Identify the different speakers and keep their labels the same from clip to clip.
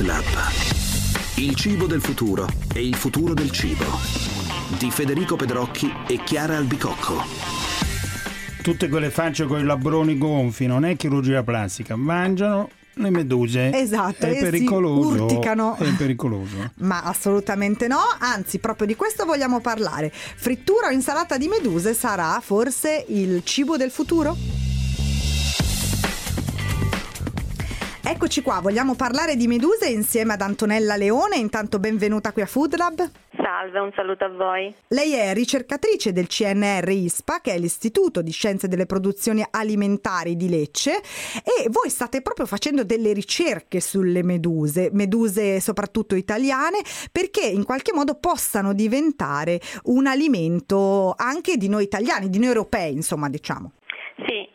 Speaker 1: Food Lab. Il cibo del futuro e il futuro del cibo. Di Federico Pedrocchi e Chiara Albicocco.
Speaker 2: Tutte quelle facce con i labbroni gonfi, non è chirurgia plastica, mangiano le meduse.
Speaker 3: Esatto,
Speaker 2: è
Speaker 3: e si
Speaker 2: pericoloso.
Speaker 3: urticano.
Speaker 2: È pericoloso.
Speaker 3: Ma assolutamente no, anzi proprio di questo vogliamo parlare. Frittura o insalata di meduse sarà forse il cibo del futuro? Eccoci qua, vogliamo parlare di meduse insieme ad Antonella Leone, intanto benvenuta qui a Food Lab.
Speaker 4: Salve, un saluto a voi.
Speaker 3: Lei è ricercatrice del CNR ISPA, che è l'Istituto di Scienze delle Produzioni Alimentari di Lecce, e voi state proprio facendo delle ricerche sulle meduse, meduse soprattutto italiane, perché in qualche modo possano diventare un alimento anche di noi italiani, di noi europei, insomma, diciamo.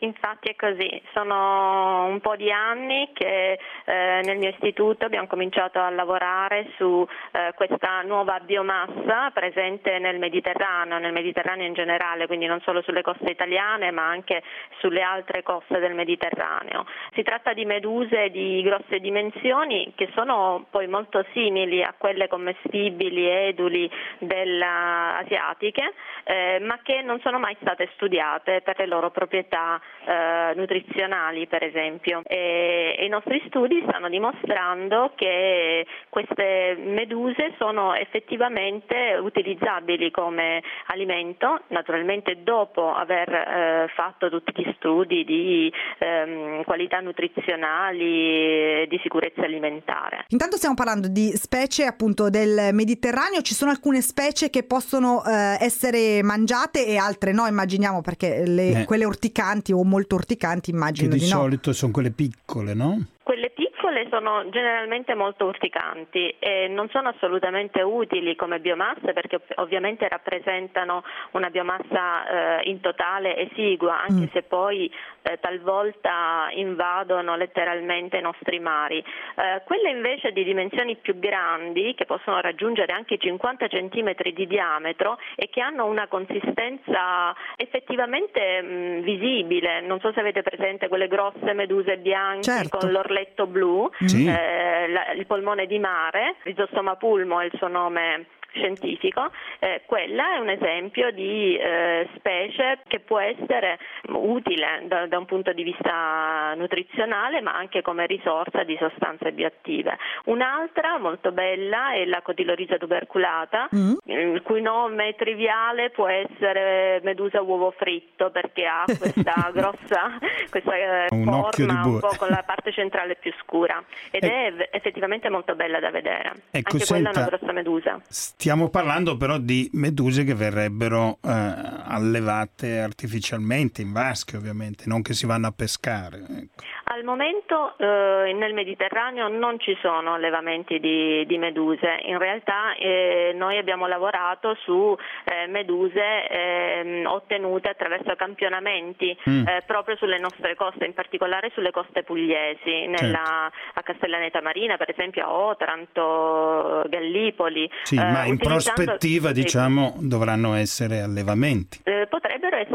Speaker 4: Infatti è così. Sono un po' di anni che eh, nel mio istituto abbiamo cominciato a lavorare su eh, questa nuova biomassa presente nel Mediterraneo, nel Mediterraneo in generale, quindi non solo sulle coste italiane ma anche sulle altre coste del Mediterraneo. Si tratta di meduse di grosse dimensioni che sono poi molto simili a quelle commestibili eduli della, asiatiche, eh, ma che non sono mai state studiate per le loro proprietà eh, nutrizionali per esempio e, e, i nostri studi stanno dimostrando che queste meduse sono effettivamente utilizzabili come alimento, naturalmente dopo aver eh, fatto tutti gli studi di ehm, qualità nutrizionali e di sicurezza alimentare.
Speaker 3: Intanto stiamo parlando di specie appunto del Mediterraneo, ci sono alcune specie che possono eh, essere mangiate e altre no, immaginiamo perché le,
Speaker 2: Eh.
Speaker 3: quelle urticanti o molto urticanti
Speaker 2: Che
Speaker 3: immagino
Speaker 2: di
Speaker 3: di no.
Speaker 2: solito sono quelle piccole, no?
Speaker 4: Quelle piccole sono generalmente molto urticanti e non sono assolutamente utili come biomasse perché ov- ovviamente rappresentano una biomassa eh, in totale esigua, anche
Speaker 3: Mm.
Speaker 4: se poi eh, talvolta invadono letteralmente i nostri mari. Eh, quelle invece di dimensioni più grandi, che possono raggiungere anche i 50 cm di diametro e che hanno una consistenza effettivamente mh, visibile, non so se avete presente quelle grosse meduse bianche
Speaker 3: Certo.
Speaker 4: con l'orletto blu,
Speaker 2: Sì.
Speaker 4: eh, la- il polmone di mare, Rhizostoma pulmo è il suo nome scientifico, eh, quella è un esempio di eh, specie che può essere utile da, da un punto di vista nutrizionale ma anche come risorsa di sostanze bioattive. Un'altra molto bella è la cotilorisa tuberculata,
Speaker 3: Mm.
Speaker 4: il cui nome triviale può essere medusa uovo fritto perché ha questa grossa questa eh,
Speaker 2: Un
Speaker 4: forma un po' con la parte centrale più scura ed
Speaker 2: Eh.
Speaker 4: è effettivamente molto bella da vedere.
Speaker 2: Ecco,
Speaker 4: Anche quella è
Speaker 2: senta-
Speaker 4: una grossa medusa.
Speaker 2: Stiamo parlando però di meduse che verrebbero eh, allevate artificialmente, in vasche ovviamente, non che si vanno a pescare. ecco.
Speaker 4: Al momento eh, nel Mediterraneo non ci sono allevamenti di, di meduse, in realtà eh, noi abbiamo lavorato su eh, meduse ehm, ottenute attraverso campionamenti
Speaker 2: Mm.
Speaker 4: eh, proprio sulle nostre coste, in particolare sulle coste pugliesi, nella- a Castellaneta Marina per esempio, a Otranto, Gallipoli.
Speaker 2: Sì,
Speaker 4: eh,
Speaker 2: ma in
Speaker 4: utilizzando-
Speaker 2: prospettiva diciamo dovranno essere allevamenti.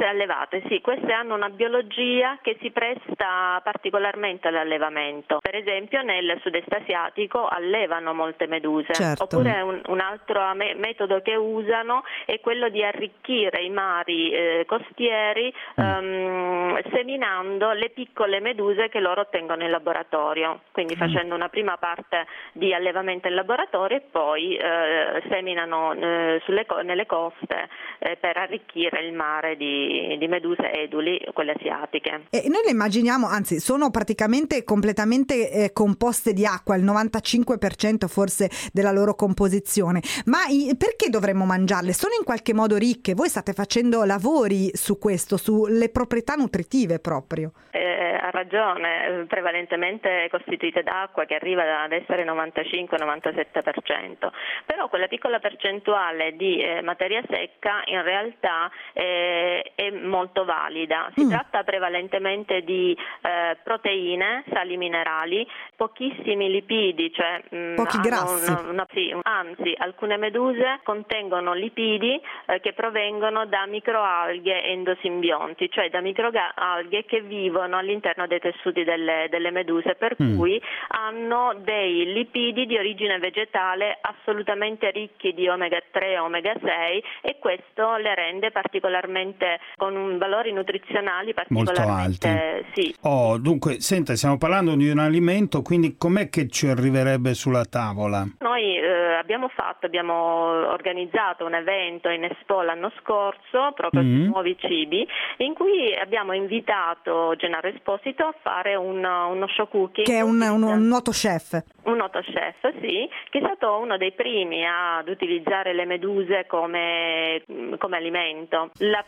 Speaker 4: Essere allevate, sì, queste hanno una biologia che si presta particolarmente all'allevamento. Per esempio nel sud-est asiatico allevano molte meduse.
Speaker 3: Certo.
Speaker 4: Oppure un, un altro me- metodo che usano è quello di arricchire i mari eh, costieri ehm, seminando le piccole meduse che loro ottengono in laboratorio, quindi facendo una prima parte di allevamento in laboratorio e poi eh, seminano eh, sulle nelle coste eh, per arricchire il mare di, di meduse eduli, quelle asiatiche.
Speaker 3: E noi le immaginiamo, anzi, sono praticamente completamente eh, composte di acqua, il 95% forse della loro composizione. Ma i- perché dovremmo mangiarle? Sono in qualche modo ricche? Voi state facendo lavori su questo, sulle proprietà nutritive proprio.
Speaker 4: Eh, ha ragione, prevalentemente costituite d'acqua che arriva ad essere 95-97%, però quella piccola percentuale di eh, materia secca in realtà eh, è, molto valida. Si mm. tratta prevalentemente di eh, proteine, sali minerali, pochissimi lipidi, cioè
Speaker 3: mh, mm, pochi grassi.
Speaker 4: Una, una, sì, anzi, alcune meduse contengono lipidi eh, che provengono da microalghe endosimbionti, cioè da microalghe che vivono all'interno dei tessuti delle, delle meduse, per mm. cui hanno dei lipidi di origine vegetale assolutamente ricchi di omega 3 e omega 6 e questo le rende particolarmente con valori nutrizionali particolarmente
Speaker 2: molto alti.
Speaker 4: Sì.
Speaker 2: Oh, dunque, senta, stiamo parlando di un alimento, quindi com'è che ci arriverebbe sulla tavola?
Speaker 4: Noi eh, abbiamo fatto, abbiamo organizzato un evento in Expo l'anno scorso proprio mm-hmm. su nuovi cibi in cui abbiamo invitato Gennaro Esposito a fare un, uno show cooking.
Speaker 3: Che è un, un, un noto chef.
Speaker 4: Un noto chef, sì, che è stato uno dei primi ad utilizzare le meduse come, come alimento. L'ha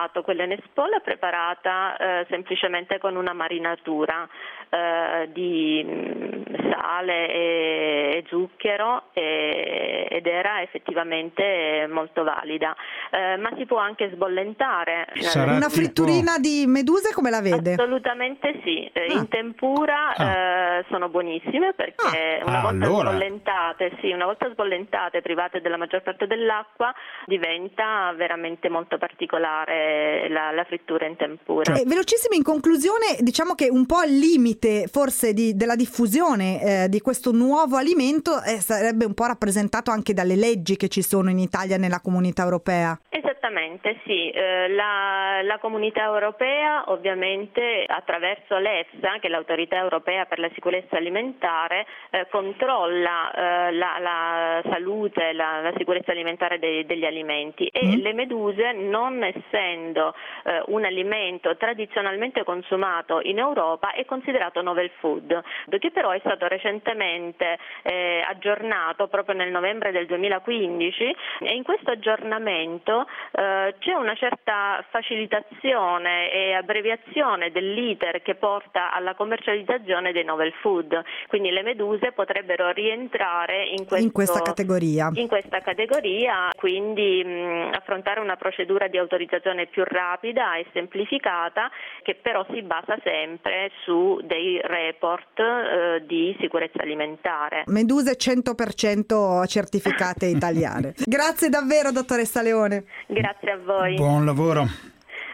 Speaker 4: preparato, quella in Expo l'ha preparata eh, semplicemente con una marinatura eh, di mm, sale e, e zucchero e, ed era effettivamente molto valida. Eh, ma si può anche sbollentare.
Speaker 3: Sarà una fritturina tipo... di meduse come la vede?
Speaker 4: Assolutamente sì, eh, ah. in tempura ah. Eh, sono buonissime perché ah. una, volta allora. sbollentate, sì, una volta sbollentate, private della maggior parte dell'acqua, diventa veramente molto particolare la, la frittura in tempura.
Speaker 3: Cioè, velocissimo in conclusione, diciamo che un po' al limite forse di, della diffusione eh, di questo nuovo alimento eh, sarebbe un po' rappresentato anche dalle leggi che ci sono in Italia nella comunità europea.
Speaker 4: Esattamente, sì. Eh, la, la, comunità europea ovviamente attraverso l'EFSA, che è l'autorità europea per la sicurezza alimentare, eh, controlla eh, la, la, salute, la, la sicurezza alimentare dei, degli alimenti e mm. le meduse, non essendo eh, un alimento tradizionalmente consumato in Europa, è considerato novel food, che però è stato recentemente eh, aggiornato proprio nel novembre del 2015 e in questo aggiornamento eh, c'è una certa facilitazione e abbreviazione dell'iter che porta alla commercializzazione dei novel food, quindi le meduse potrebbero rientrare in, questo,
Speaker 3: in questa categoria,
Speaker 4: in questa categoria quindi mh, affrontare una procedura di autorizzazione più rapida e semplificata che però si basa sempre su dei report eh, di sicurezza alimentare.
Speaker 3: Meduse 100% certificate italiane. Grazie davvero dottoressa Leone.
Speaker 4: Grazie a voi.
Speaker 2: Buon lavoro.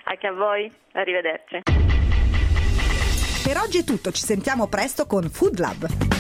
Speaker 4: Anche a voi, arrivederci.
Speaker 3: Per oggi è tutto, ci sentiamo presto con Food Lab.